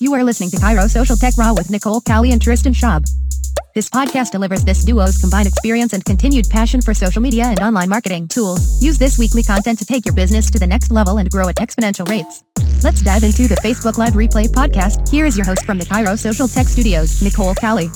You are listening to Chiro Social Tech Raw with Nicole Callie and Tristan Schaub. This podcast delivers this duo's combined experience and continued passion for social media and online marketing tools. Use this weekly content to take your business to the next level and grow at exponential rates. Let's dive into the Facebook Live Replay podcast. Here is your host from the Chiro Social Tech Studios, Nicole Callie.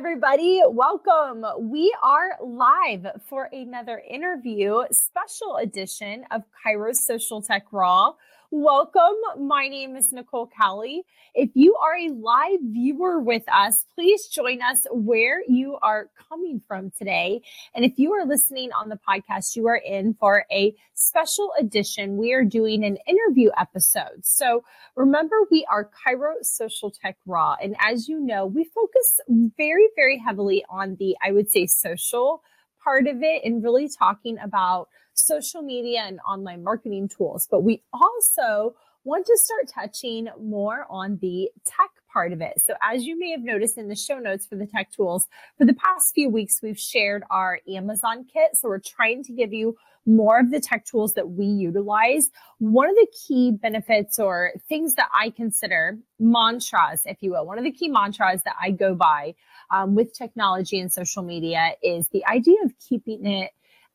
Everybody, welcome. We are live for another interview, special edition of Chiro Social Tech Raw. Welcome. My name is Nicole Callie. If you are a live viewer with us, please join us where you are coming from today. And if you are listening on the podcast, you are in for a special edition. We are doing an interview episode. So remember, we are Chiro Social Tech Raw. And as you know, we focus very, very heavily on the, I would say, social part of it and really talking about social media and online marketing tools, but we also want to start touching more on the tech part of it. So, as you may have noticed in the show notes for the tech tools, for the past few weeks, we've shared our Amazon kit. So, we're trying to give you more of the tech tools that we utilize. One of the key benefits or things that I consider mantras, if you will, one of the key mantras that I go by um, with technology and social media is the idea of keeping it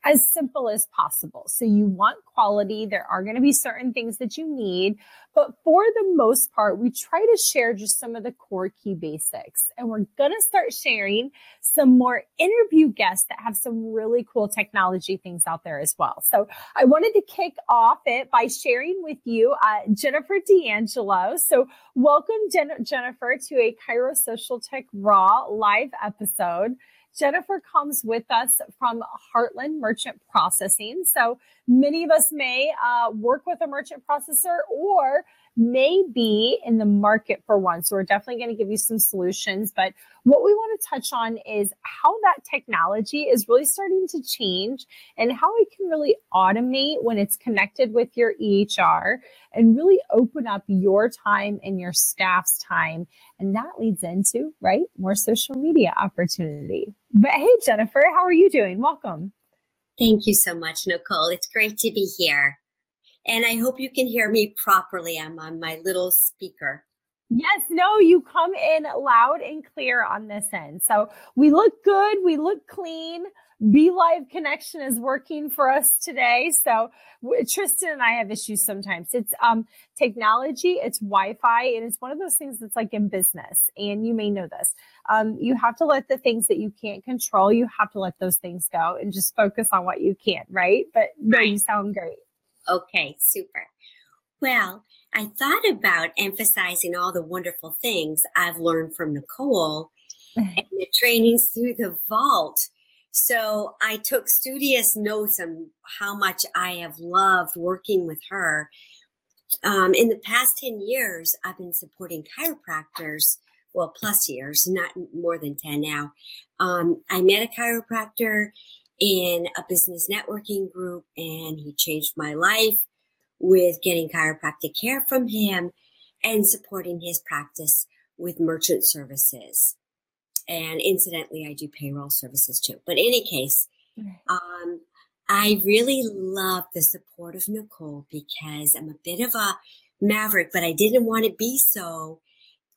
as simple as possible. So you want quality. There are going to be certain things that you need, but for the most part, we try to share just some of the core key basics. And we're going to start sharing some more interview guests that have some really cool technology things out there as well. So I wanted to kick off it by sharing with you uh, Jennifer D'Angelo. So welcome, Jen- Jennifer, to a Chiro Social Tech Raw live episode. Jennifer comes with us from Heartland Merchant Processing. So many of us may uh, work with a merchant processor or may be in the market for one. So we're definitely going to give you some solutions. But what we want to touch on is how that technology is really starting to change and how it can really automate when it's connected with your EHR and really open up your time and your staff's time. And that leads into, right, more social media opportunity. But hey, Jennifer, how are you doing? Welcome. Thank you so much, Nicole. It's great to be here. And I hope you can hear me properly. I'm on my little speaker. Yes, no, you come in loud and clear on this end. So we look good, we look clean. BeLive connection is working for us today. So Tristan and I have issues sometimes. It's um technology, it's Wi-Fi, and it's one of those things that's like in business. And you may know this. Um, you have to let the things that you can't control, you have to let those things go and just focus on what you can, right? But no, you sound great. Okay, super. Well, I thought about emphasizing all the wonderful things I've learned from Nicole and the trainings through the vault. So I took studious notes on how much I have loved working with her. Um, in the past 10 years, I've been supporting chiropractors, well, plus years, not more than 10 now. Um, I met a chiropractor in a business networking group and he changed my life with getting chiropractic care from him and supporting his practice with merchant services. And incidentally, I do payroll services too. But in any case, um, I really love the support of Nicole because I'm a bit of a maverick, but I didn't want to be so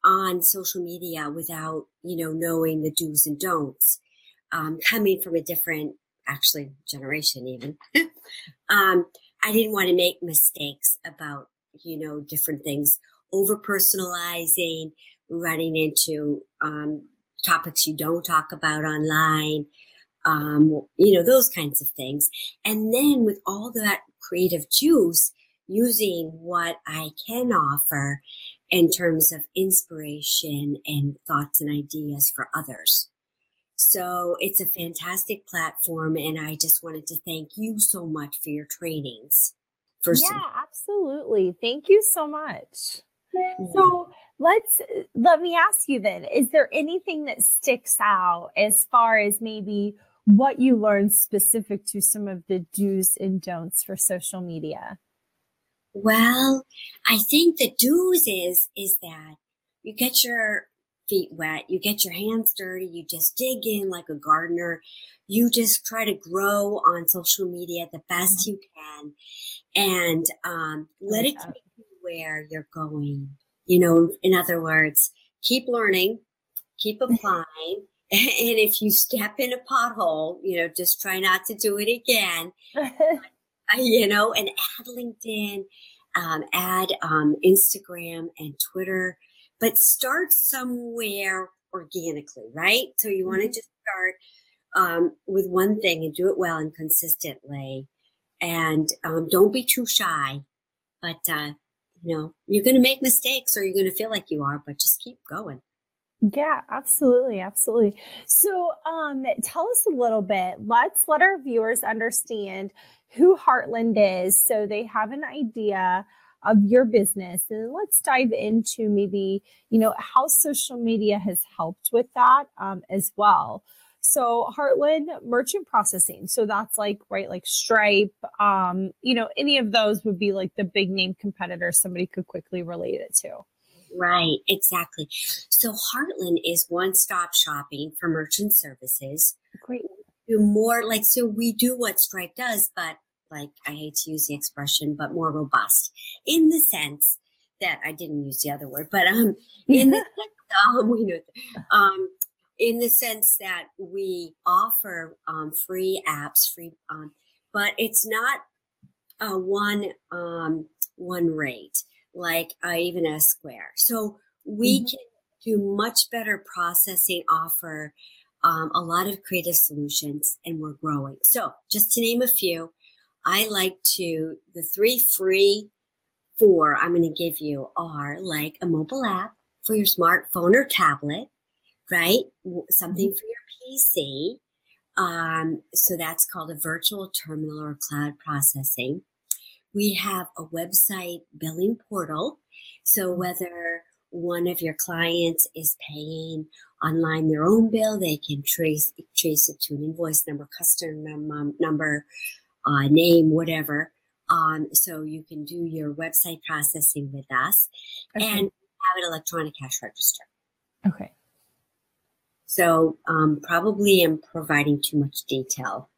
on social media without, you know, knowing the do's and don'ts. Um, coming from a different actually generation even. um, I didn't want to make mistakes about, you know, different things, over personalizing, running into um, topics you don't talk about online, um, you know, those kinds of things. And then with all that creative juice, using what I can offer in terms of inspiration and thoughts and ideas for others. So it's a fantastic platform. And I just wanted to thank you so much for your trainings. First yeah, absolutely. Thank you so much. So let's uh, let me ask you then is there anything that sticks out as far as maybe what you learned specific to some of the do's and don'ts for social media? Well, I think the do's is is that you get your feet wet. You get your hands dirty. You just dig in like a gardener. You just try to grow on social media the best mm-hmm. you can and um, let it take you where you're going. You know, in other words, keep learning, keep applying. and if you step in a pothole, you know, just try not to do it again. you know, and add LinkedIn, um, add um, Instagram and Twitter, but start somewhere organically, right? So you want to mm-hmm. just start um, with one thing and do it well and consistently. And um, don't be too shy, but uh, you know, you're going to make mistakes or you're going to feel like you are, but just keep going. Yeah, absolutely, absolutely. So, um, tell us a little bit. Let's let our viewers understand who Heartland is, so they have an idea of your business, and let's dive into maybe you know how social media has helped with that um, as well. So Heartland merchant processing. So that's like right, like Stripe. Um, you know, any of those would be like the big name competitors somebody could quickly relate it to. Right, exactly. So Heartland is one stop shopping for merchant services. Great. Do more like so we do what Stripe does, but like I hate to use the expression, but more robust in the sense that I didn't use the other word, but um in the um, we know um in the sense that we offer um, free apps, free, um, but it's not a one um, one rate like uh, even a Square. So we mm-hmm. can do much better processing, offer um, a lot of creative solutions, and we're growing. So just to name a few, I like to the three free four I'm going to give you are like a mobile app for your smartphone or tablet right? Something mm-hmm. for your PC. Um, so that's called a virtual terminal or cloud processing. We have a website billing portal. So mm-hmm. whether one of your clients is paying online their own bill, they can trace trace it to an invoice number, customer number, uh, name, whatever. Um, so you can do your website processing with us okay. and have an electronic cash register. Okay. So um, probably am providing too much detail.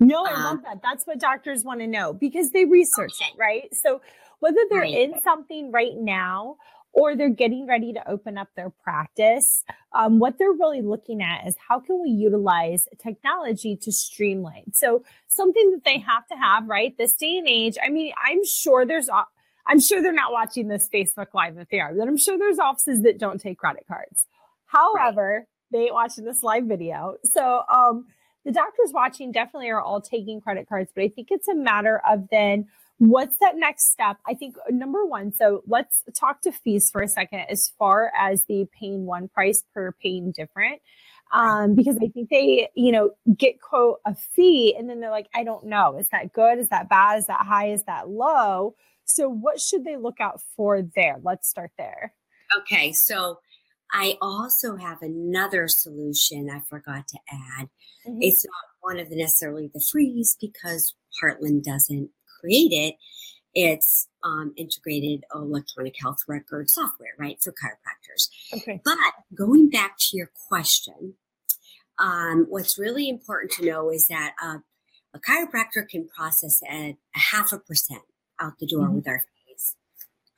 No, I um, love that. That's what doctors want to know because they research okay. it, right? So whether they're right. in something right now or they're getting ready to open up their practice, um, what they're really looking at is how can we utilize technology to streamline? So something that they have to have, right? This day and age. I mean, I'm sure there's. I'm sure they're not watching this Facebook Live if they are, but I'm sure there's offices that don't take credit cards. However, they ain't watching this live video. So um the doctors watching definitely are all taking credit cards, but I think it's a matter of then what's that next step? I think uh, number one, so let's talk to fees for a second as far as the paying one price per paying different. Um, because I think they, you know, get quote a fee and then they're like, I don't know, is that good? Is that bad? Is that high? Is that low? So what should they look out for there? Let's start there. Okay. So I also have another solution I forgot to add. Mm-hmm. It's not one of the necessarily the freeze because Heartland doesn't create it. It's um, integrated electronic health record software, right, for chiropractors. Okay. But going back to your question, um, what's really important to know is that uh, a chiropractor can process at a half a percent out the door mm-hmm. with our fees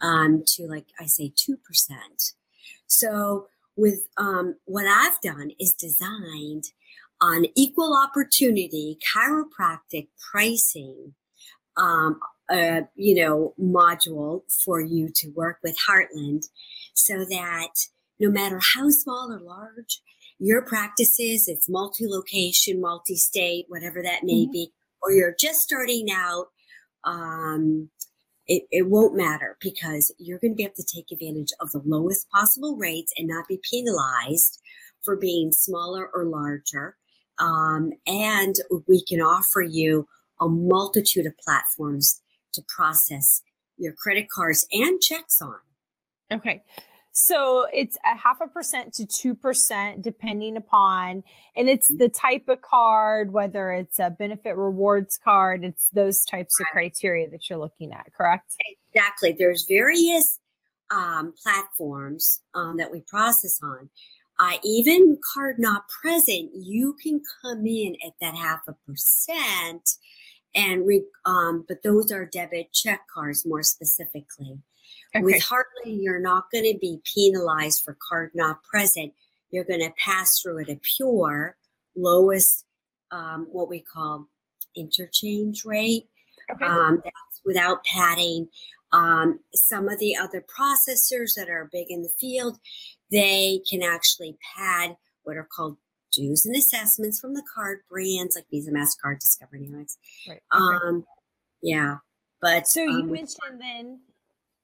um, to, like I say, 2%. So with um, what I've done is designed an equal opportunity chiropractic pricing, um, uh, you know, module for you to work with Heartland so that no matter how small or large your practice is, it's multi-location, multi-state, whatever that may mm-hmm. be, or you're just starting out, um, it, it won't matter because you're going to be able to take advantage of the lowest possible rates and not be penalized for being smaller or larger. Um, and we can offer you a multitude of platforms to process your credit cards and checks on. Okay. So it's a half a percent to 2%, depending upon, and it's mm. the type of card, whether it's a benefit rewards card, it's those types of criteria that you're looking at, correct? Exactly. There's various um, platforms um, that we process on. uh, even card not present, you can come in at that half a percent and re- um, but those are debit check cards more specifically. Okay. With Heartland, you're not going to be penalized for card not present. You're going to pass through at a pure lowest, um, what we call interchange rate. Okay. Um, that's without padding. Um, some of the other processors that are big in the field, they can actually pad what are called dues and assessments from the card brands like Visa, MasterCard, Discover, Amex. Right. Um, yeah. But so you um, mentioned then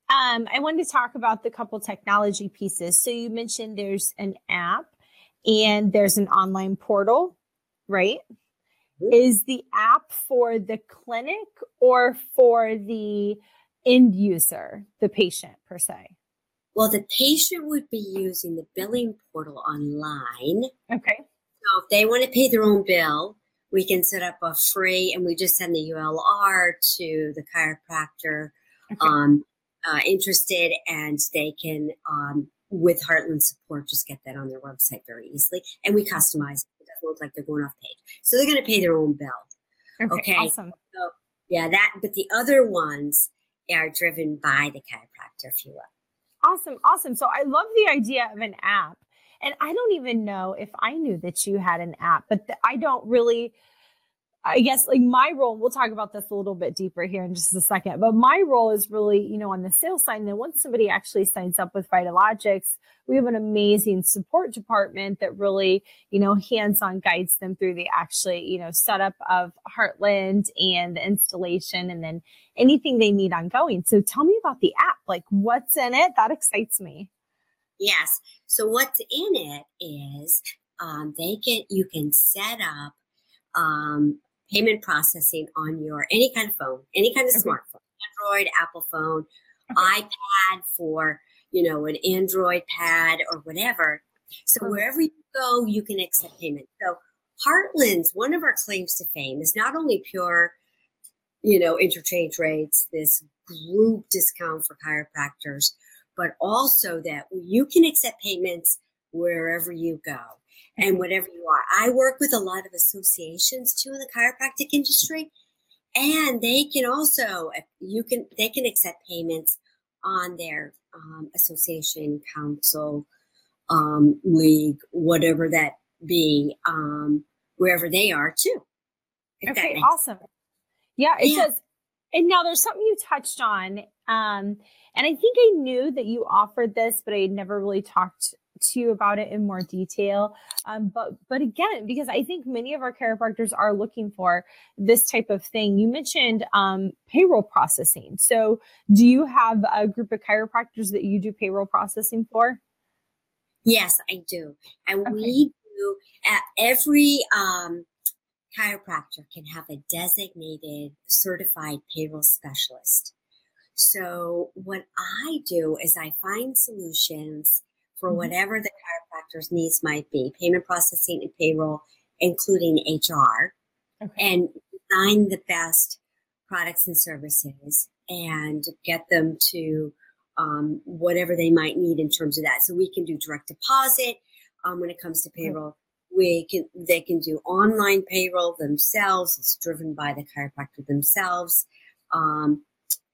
um, I wanted to talk about the couple technology pieces. So you mentioned there's an app and there's an online portal, right? Mm-hmm. Is the app for the clinic or for the end user, the patient per se? Well, the patient would be using the billing portal online. Okay. So if they want to pay their own bill, we can set up a free and we just send the ULR to the chiropractor okay. um, uh, interested and they can, um, with Heartland support, just get that on their website very easily. And we customize it. It doesn't look like they're going off page. So they're going to pay their own bill. Okay. okay? Awesome. So, yeah, that, but the other ones are driven by the chiropractor, if you will. Awesome. Awesome. So I love the idea of an app. And I don't even know if I knew that you had an app, but I don't really I guess like my role, we'll talk about this a little bit deeper here in just a second, but my role is really, you know, on the sales side. And then once somebody actually signs up with Vitalogics, we have an amazing support department that really, you know, hands on guides them through the actually, you know, setup of Heartland and the installation and then anything they need ongoing. So tell me about the app. Like what's in it? That excites me. Yes. So what's in it is um, they get, you can set up um, payment processing on your any kind of phone, any kind of okay. smartphone, Android, Apple phone, okay. iPad for, you know, an Android pad or whatever. So okay. wherever you go, you can accept payment. So Heartland's one of our claims to fame is not only pure, you know, interchange rates, this group discount for chiropractors, but also that you can accept payments wherever you go and whatever you are. I work with a lot of associations too in the chiropractic industry, and they can also you can they can accept payments on their um, association, council, um, league, whatever that be, um, wherever they are too. Okay, awesome. Yeah, it yeah. does. And now there's something you touched on. Um, and I think I knew that you offered this, but I had never really talked to you about it in more detail. Um, but but again, because I think many of our chiropractors are looking for this type of thing. You mentioned um, payroll processing. So do you have a group of chiropractors that you do payroll processing for? Yes, I do, and okay. we do. At every um, chiropractor can have a designated certified payroll specialist. So what I do is I find solutions for mm-hmm. whatever the chiropractor's needs might be, payment processing and payroll, including HR, okay. and design the best products and services and get them to um, whatever they might need in terms of that. So we can do direct deposit um, when it comes to payroll. We can they can do online payroll themselves. It's driven by the chiropractor themselves, um,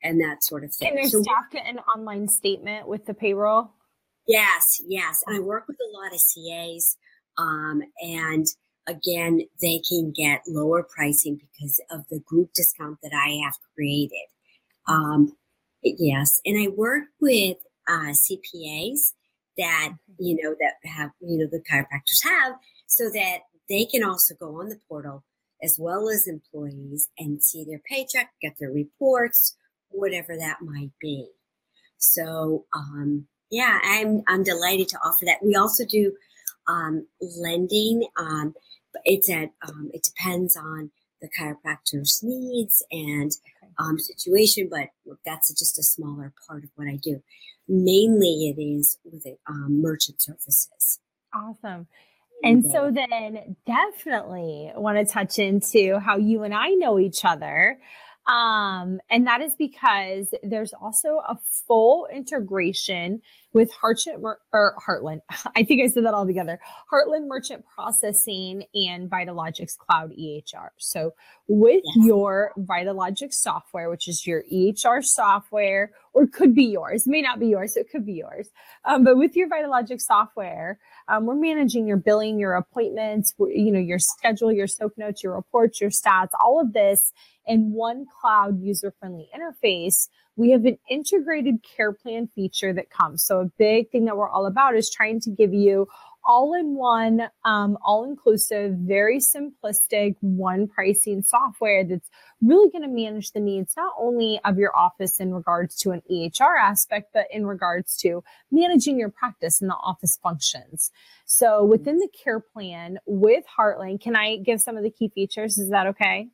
and that sort of thing. And their so, staff get an online statement with the payroll. Yes, yes. And I work with a lot of CAs. Um, and again, they can get lower pricing because of the group discount that I have created. Um, yes. And I work with uh, CPAs that, you know, that have, you know, the chiropractors have so that they can also go on the portal as well as employees and see their paycheck, get their reports, whatever that might be. So, um, yeah, I'm I'm delighted to offer that. We also do um, lending. Um, it's at um, it depends on the chiropractor's needs and um, situation, but that's just a smaller part of what I do. Mainly, it is with um, merchant services. Awesome. And so then definitely want to touch into how you and I know each other. Um, and that is because there's also a full integration with Heartland or Heartland. I think I said that all together. Heartland Merchant Processing and Vitalogics Cloud EHR. So with yes. your Vitalogics software, which is your EHR software, or could be yours, may not be yours, so it could be yours. Um, but with your Vitalogics software, um, we're managing your billing, your appointments, you know, your schedule, your soap notes, your reports, your stats, all of this in one cloud user friendly interface we have an integrated care plan feature that comes. So a big thing that we're all about is trying to give you all in one, um, all inclusive, very simplistic, one pricing software that's really going to manage the needs not only of your office in regards to an EHR aspect, but in regards to managing your practice and the office functions. So within the care plan with Heartland, can I give some of the key features? Is that okay?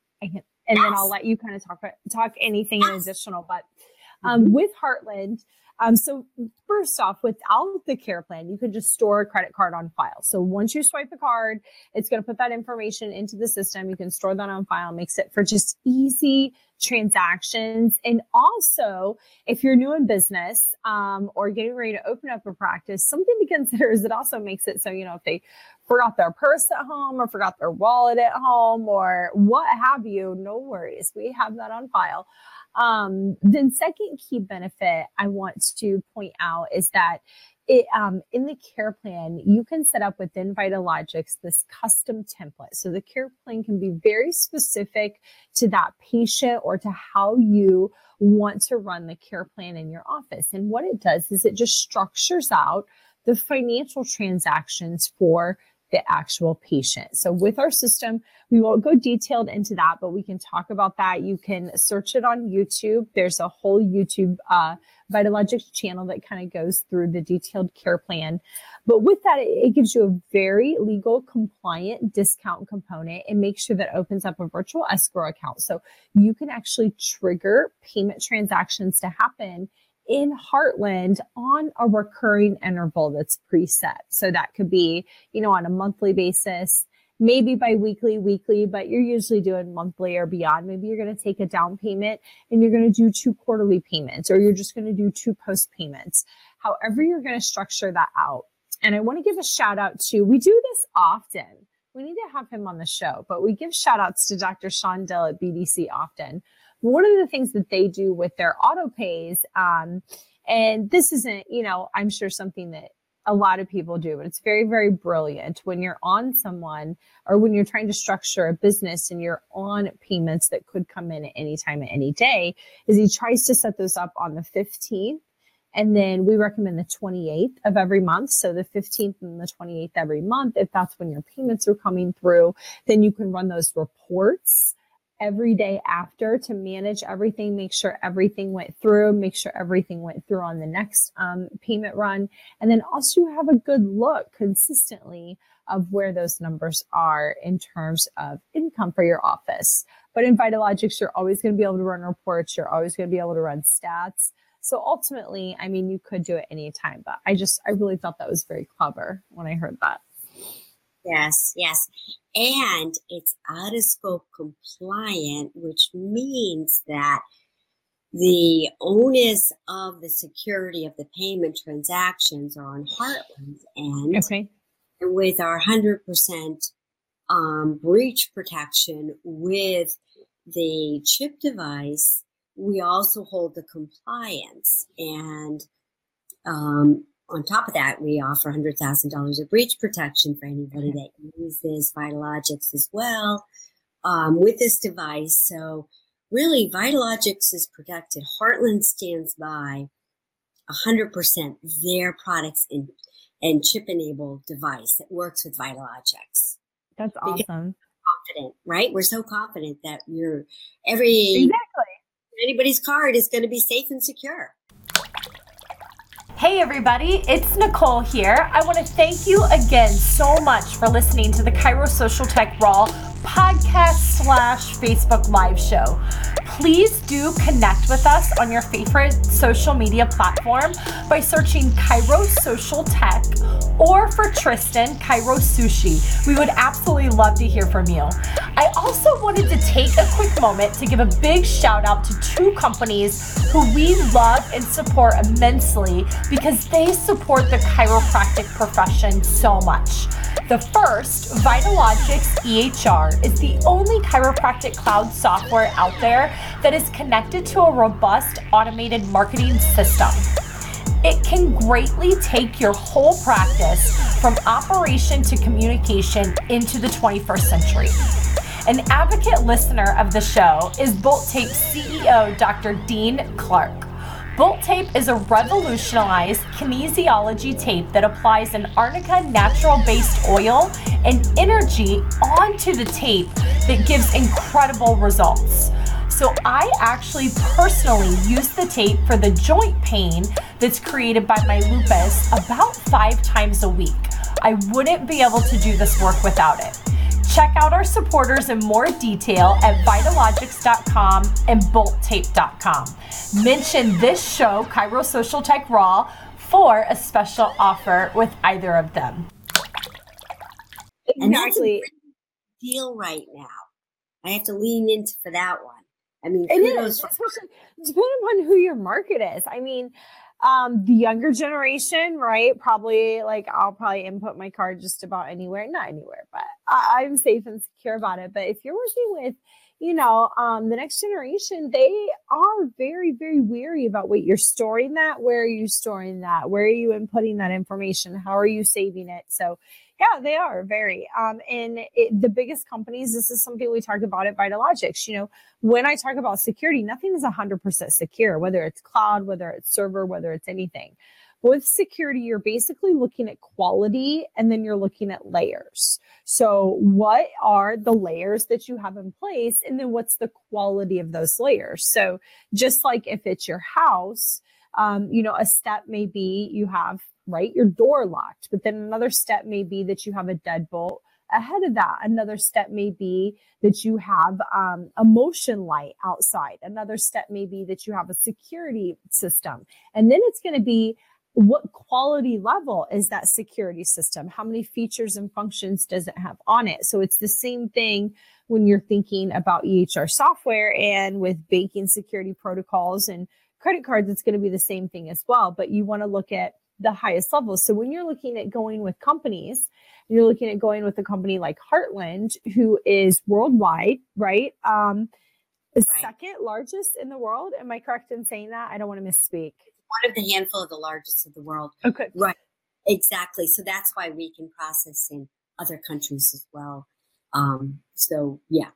And yes. then I'll let you kind of talk talk anything yes. additional. But um, mm-hmm. with Heartland. Um, so first off, without the care plan, you could just store a credit card on file. So once you swipe the card, it's going to put that information into the system. You can store that on file, makes it for just easy transactions. And also, if you're new in business um, or getting ready to open up a practice, something to consider is it also makes it so, you know, if they forgot their purse at home or forgot their wallet at home or what have you, no worries. We have that on file. Um, then second key benefit I want to point out is that it, um, in the care plan, you can set up within Vitalogics this custom template. So the care plan can be very specific to that patient or to how you want to run the care plan in your office. And what it does is it just structures out the financial transactions for the actual patient. So with our system, we won't go detailed into that, but we can talk about that. You can search it on YouTube. There's a whole YouTube uh, Vitalogics channel that kind of goes through the detailed care plan. But with that, it, it gives you a very legal compliant discount component and makes sure that opens up a virtual escrow account. So you can actually trigger payment transactions to happen in Heartland on a recurring interval that's preset. So that could be, you know, on a monthly basis, maybe bi weekly, weekly, but you're usually doing monthly or beyond. Maybe you're going to take a down payment and you're going to do two quarterly payments, or you're just going to do two post payments. However, you're going to structure that out. And I want to give a shout out to, we do this often. We need to have him on the show, but we give shout outs to Dr. Sean Dell at BDC often one of the things that they do with their auto pays, um, and this isn't, you know, I'm sure something that a lot of people do, but it's very, very brilliant when you're on someone or when you're trying to structure a business and you're on payments that could come in at any time at any day, is he tries to set those up on the 15th. And then we recommend the 28th of every month. So the 15th and the 28th every month, if that's when your payments are coming through, then you can run those reports every day after to manage everything, make sure everything went through, make sure everything went through on the next um, payment run. And then also have a good look consistently of where those numbers are in terms of income for your office. But in Vitalogics, you're always going to be able to run reports. You're always going to be able to run stats. So ultimately, I mean, you could do it anytime, but I just, I really thought that was very clever when I heard that. Yes, yes. And it's out of scope compliant, which means that the onus of the security of the payment transactions are on Heartland's end. Okay. And with our 100% um, breach protection with the chip device, we also hold the compliance. And um, on top of that, we offer $100,000 of breach protection for anybody that uses Vitalogics as well um, with this device. So, really, Vitalogics is protected. Heartland stands by 100% their products in, and chip enabled device that works with Vitalogics. That's awesome. Confident, right? We're so confident that you're every exactly anybody's card is going to be safe and secure. Hey everybody, it's Nicole here. I want to thank you again so much for listening to the Chiro Social Tech Raw podcast slash Facebook live show. Please do connect with us on your favorite social media platform by searching Chiro Social Tech or for Tristan, Chiro Sushi. We would absolutely love to hear from you. I also wanted to take a quick moment to give a big shout out to two companies who we love and support immensely because they support the chiropractic profession so much. The first, Vitalogics EHR, is the only chiropractic cloud software out there that is connected to a robust automated marketing system. It can greatly take your whole practice from operation to communication into the 21st century. An advocate listener of the show is Bolt Tape CEO Dr. Dean Clark. Bolt tape is a revolutionized kinesiology tape that applies an arnica natural based oil and energy onto the tape that gives incredible results. So, I actually personally use the tape for the joint pain that's created by my lupus about five times a week. I wouldn't be able to do this work without it. Check out our supporters in more detail at Vitalogics.com and BoltTape.com. Mention this show, Chiro Social Tech Raw, for a special offer with either of them. And Exactly. deal right now. I have to lean into for that one. I mean, it is, especially depending on who your market is. I mean, um, the younger generation, right? Probably like I'll probably input my card just about anywhere, not anywhere, but I, I'm safe and secure about it. But if you're working with, you know, um, the next generation, they are very, very weary about what you're storing that. Where are you storing that? Where are you inputting that information? How are you saving it? So yeah, they are very. Um, and it, the biggest companies, this is something we talk about at Vitalogics. You know, when I talk about security, nothing is 100% secure, whether it's cloud, whether it's server, whether it's anything. with security, you're basically looking at quality and then you're looking at layers. So, what are the layers that you have in place? And then what's the quality of those layers? So, just like if it's your house, um, you know, a step may be you have right? Your door locked. But then another step may be that you have a deadbolt ahead of that. Another step may be that you have um, a motion light outside. Another step may be that you have a security system. And then it's going to be what quality level is that security system? How many features and functions does it have on it? So it's the same thing when you're thinking about EHR software and with banking security protocols and credit cards, it's going to be the same thing as well. But you want to look at the highest levels. So when you're looking at going with companies, you're looking at going with a company like Heartland, who is worldwide, right? Um, the right. second largest in the world. Am I correct in saying that? I don't want to misspeak. One of the handful of the largest of the world. Okay. Right. Exactly. So that's why we can process in other countries as well. Um, so yeah.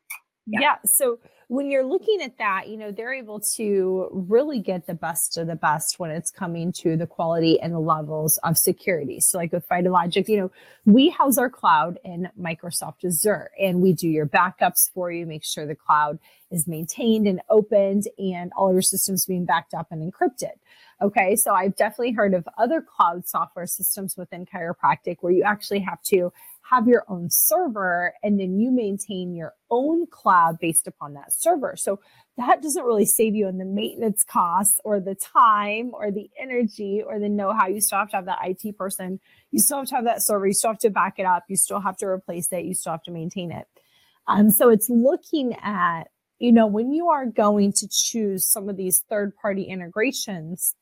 yeah. Yeah. So when you're looking at that, you know, they're able to really get the best of the best when it's coming to the quality and the levels of security. So, like with Vitalogic, you know, we house our cloud in Microsoft Azure and we do your backups for you, make sure the cloud is maintained and opened and all your systems being backed up and encrypted. Okay, so I've definitely heard of other cloud software systems within chiropractic where you actually have to have your own server and then you maintain your own cloud based upon that server. So that doesn't really save you in the maintenance costs or the time or the energy or the know how. You still have to have that IT person. You still have to have that server. You still have to back it up. You still have to replace it. You still have to maintain it. Um, so it's looking at, you know, when you are going to choose some of these third party integrations,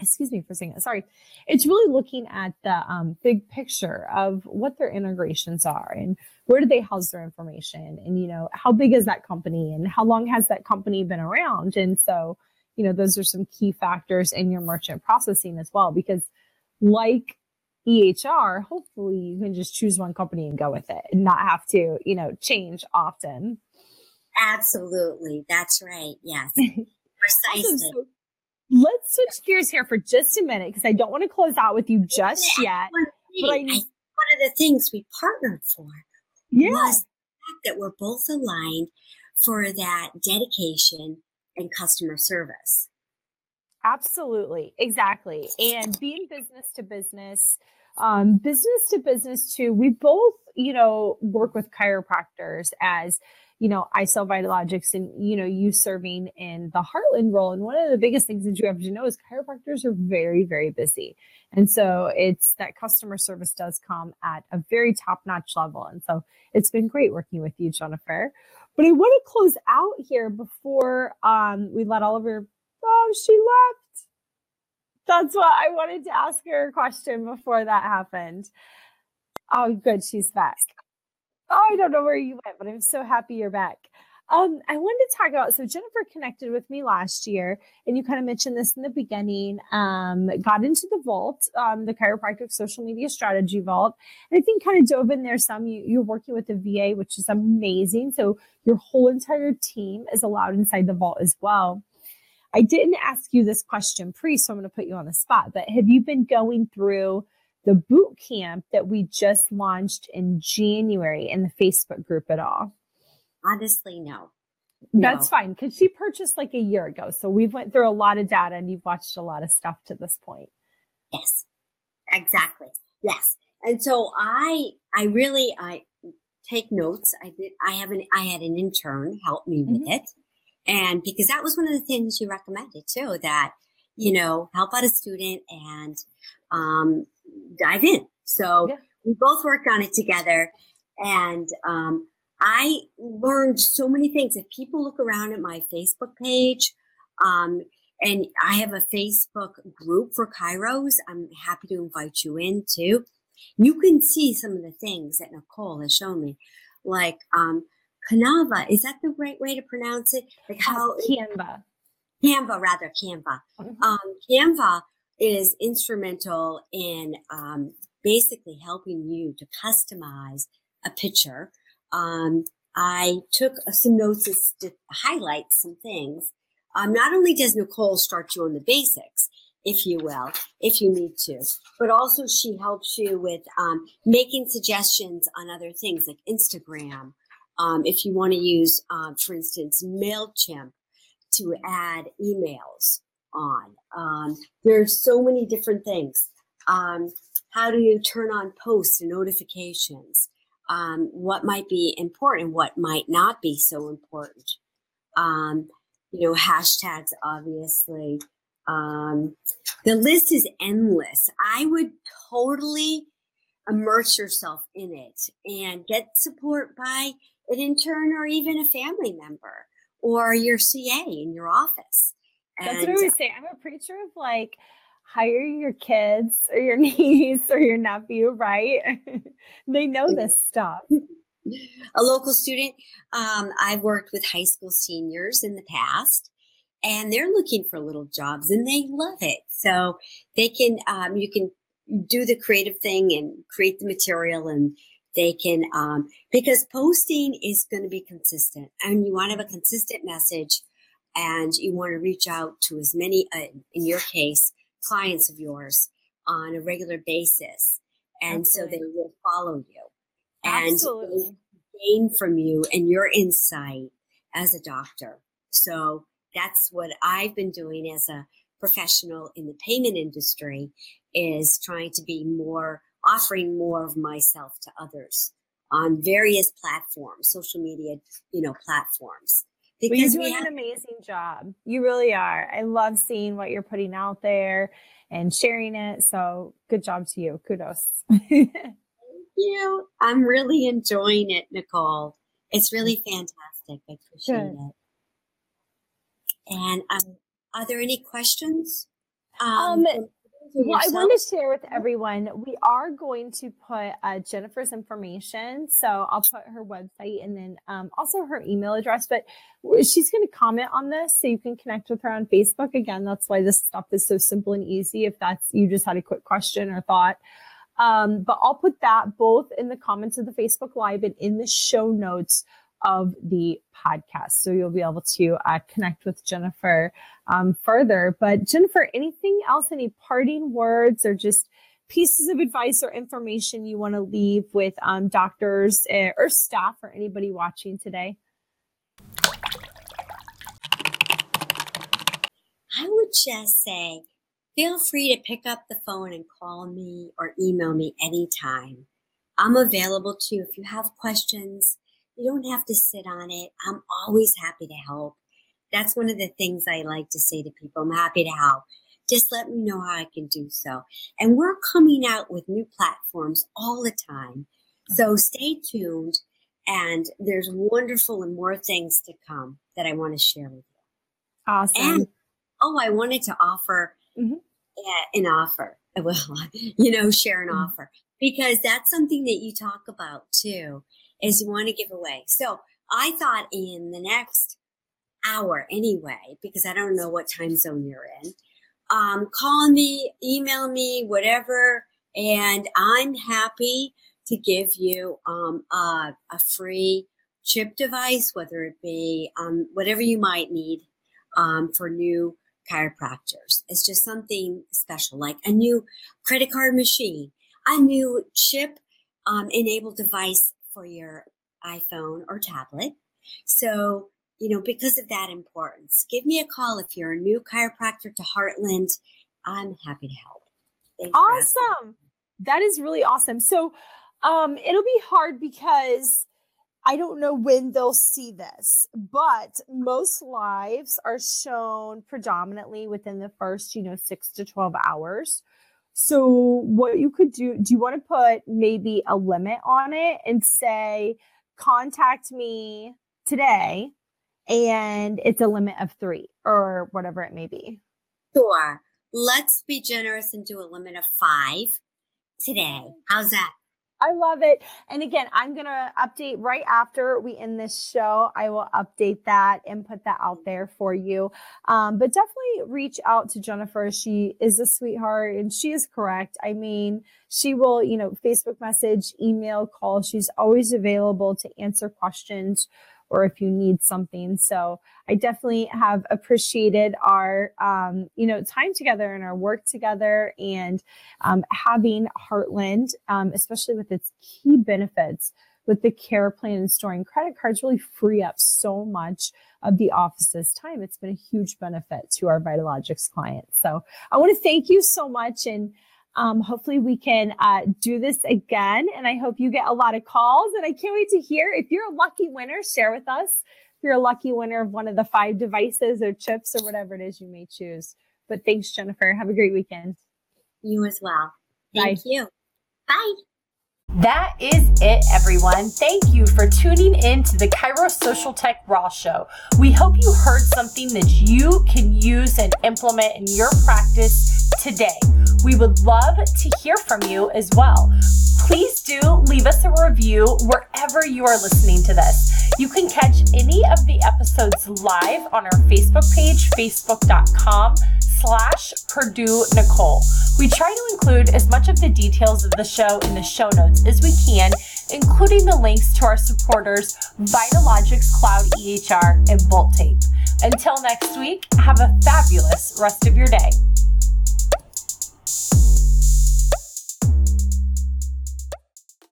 excuse me for saying that. Sorry. It's really looking at the um, big picture of what their integrations are and where do they house their information and, you know, how big is that company and how long has that company been around? And so, you know, those are some key factors in your merchant processing as well, because like EHR, hopefully you can just choose one company and go with it and not have to, you know, change often. Absolutely. That's right. Yes. Precisely. So, let's switch gears here for just a minute because I don't want to close out with you just yet. But I, one of the things we partnered for yeah. was that we're both aligned for that dedication and customer service. Absolutely, exactly. And being business to business, um, business to business too, we both, you know, work with chiropractors as you know, I sell Vitalogics and, you know, you serving in the Heartland role. And one of the biggest things that you have to know is chiropractors are very, very busy. And so it's that customer service does come at a very top notch level. And so it's been great working with you, Jennifer. But I want to close out here before um, we let Oliver. Oh, she left. That's what I wanted to ask her a question before that happened. Oh, good. She's back. Oh, I don't know where you went, but I'm so happy you're back. Um, I wanted to talk about so Jennifer connected with me last year, and you kind of mentioned this in the beginning. Um, got into the vault, um, the chiropractic social media strategy vault, and I think kind of dove in there some. You, you're working with the VA, which is amazing. So your whole entire team is allowed inside the vault as well. I didn't ask you this question pre, so I'm going to put you on the spot. But have you been going through the boot camp that we just launched in January in the Facebook group at all? Honestly, no. That's no. fine because she purchased like a year ago. So we've went through a lot of data and you've watched a lot of stuff to this point. Yes, exactly. Yes. And so I, I really, I take notes. I did, I have an, I had an intern help me with mm-hmm. it. And because that was one of the things you recommended too, that, you know, help out a student and, um, dive in. So yeah. we both worked on it together. And um, I learned so many things. If people look around at my Facebook page, um, and I have a Facebook group for Kairos, I'm happy to invite you in too. You can see some of the things that Nicole has shown me, like um, Canava. Is that the right way to pronounce it? Like how Canva. Canva, rather Canva. Mm-hmm. Um, Canva is instrumental in um, basically helping you to customize a picture. Um, I took some notes to highlight some things. Um, not only does Nicole start you on the basics, if you will, if you need to, but also she helps you with um, making suggestions on other things like Instagram. Um, if you want to use, um, for instance, MailChimp to add emails on. Um, are so many different things. Um, how do you turn on posts and notifications? Um, what might be important, what might not be so important. Um, you know, hashtags, obviously. Um, the list is endless. I would totally immerse yourself in it and get support by an intern or even a family member or your CA in your office. That's what I always say. I'm a preacher of like, hire your kids or your niece or your nephew, right? they know this stuff. A local student, um, I've worked with high school seniors in the past, and they're looking for little jobs and they love it. So they can, um, you can do the creative thing and create the material and they can, um, because posting is going to be consistent and you want to have a consistent message and you want to reach out to as many, uh, in your case, clients of yours on a regular basis. And Absolutely. so they will follow you and Absolutely. gain from you and your insight as a doctor. So that's what I've been doing as a professional in the payment industry is trying to be more offering more of myself to others on various platforms, social media, you know, platforms. Because well, you're doing have- an amazing job. You really are. I love seeing what you're putting out there and sharing it. So good job to you. Kudos. Thank you. I'm really enjoying it, Nicole. It's really fantastic. I appreciate good. it. And um, are there any questions? Um, um well, I want to share with everyone. We are going to put uh, Jennifer's information, so I'll put her website and then um, also her email address. But she's going to comment on this, so you can connect with her on Facebook. Again, that's why this stuff is so simple and easy. If that's you just had a quick question or thought, um, but I'll put that both in the comments of the Facebook Live and in the show notes of the podcast. So you'll be able to uh, connect with Jennifer um, further. But Jennifer, anything else, any parting words or just pieces of advice or information you want to leave with um, doctors uh, or staff or anybody watching today? I would just say feel free to pick up the phone and call me or email me anytime. I'm available too if you have questions You don't have to sit on it. I'm always happy to help. That's one of the things I like to say to people. I'm happy to help. Just let me know how I can do so. And we're coming out with new platforms all the time. So stay tuned. And there's wonderful and more things to come that I want to share with you. Awesome. And oh, I wanted to offer mm-hmm. an offer. Well, you know, share an mm-hmm. offer because that's something that you talk about too, is you want to give away. So I thought in the next hour anyway, because I don't know what time zone you're in, um, call me, email me, whatever, and I'm happy to give you um, a, a free chip device, whether it be um, whatever you might need um, for new chiropractors. It's just something special, like a new credit card machine, a new chip um, enabled device for your iPhone or tablet. So, you know, because of that importance, give me a call if you're a new chiropractor to Heartland. I'm happy to help. Thanks awesome. That is really awesome. So, um, it'll be hard because I don't know when they'll see this, but most lives are shown predominantly within the first, you know, six to 12 hours. So, what you could do, do you want to put maybe a limit on it and say, contact me today, and it's a limit of three or whatever it may be? Sure. Let's be generous and do a limit of five today. How's that? I love it. And again, I'm going to update right after we end this show. I will update that and put that out there for you. Um, but definitely reach out to Jennifer. She is a sweetheart and she is correct. I mean, she will, you know, Facebook message, email, call. She's always available to answer questions or if you need something. So I definitely have appreciated our, um, you know, time together and our work together and um, having Heartland, um, especially with its key benefits with the care plan and storing credit cards really free up so much of the office's time. It's been a huge benefit to our Vitalogics clients. So I want to thank you so much and um, hopefully, we can uh, do this again. And I hope you get a lot of calls. And I can't wait to hear if you're a lucky winner, share with us. If you're a lucky winner of one of the five devices or chips or whatever it is you may choose. But thanks, Jennifer. Have a great weekend. You as well. Thank Bye. you. Bye. That is it, everyone. Thank you for tuning in to the Chiro Social Tech Raw Show. We hope you heard something that you can use and implement in your practice today. We would love to hear from you as well. Please do leave us a review wherever you are listening to this. You can catch any of the episodes live on our Facebook page, facebook.com slash Purdue Nicole. We try to include as much of the details of the show in the show notes as we can, including the links to our supporters, Vitalogics Cloud EHR and Bolt Tape. Until next week, have a fabulous rest of your day.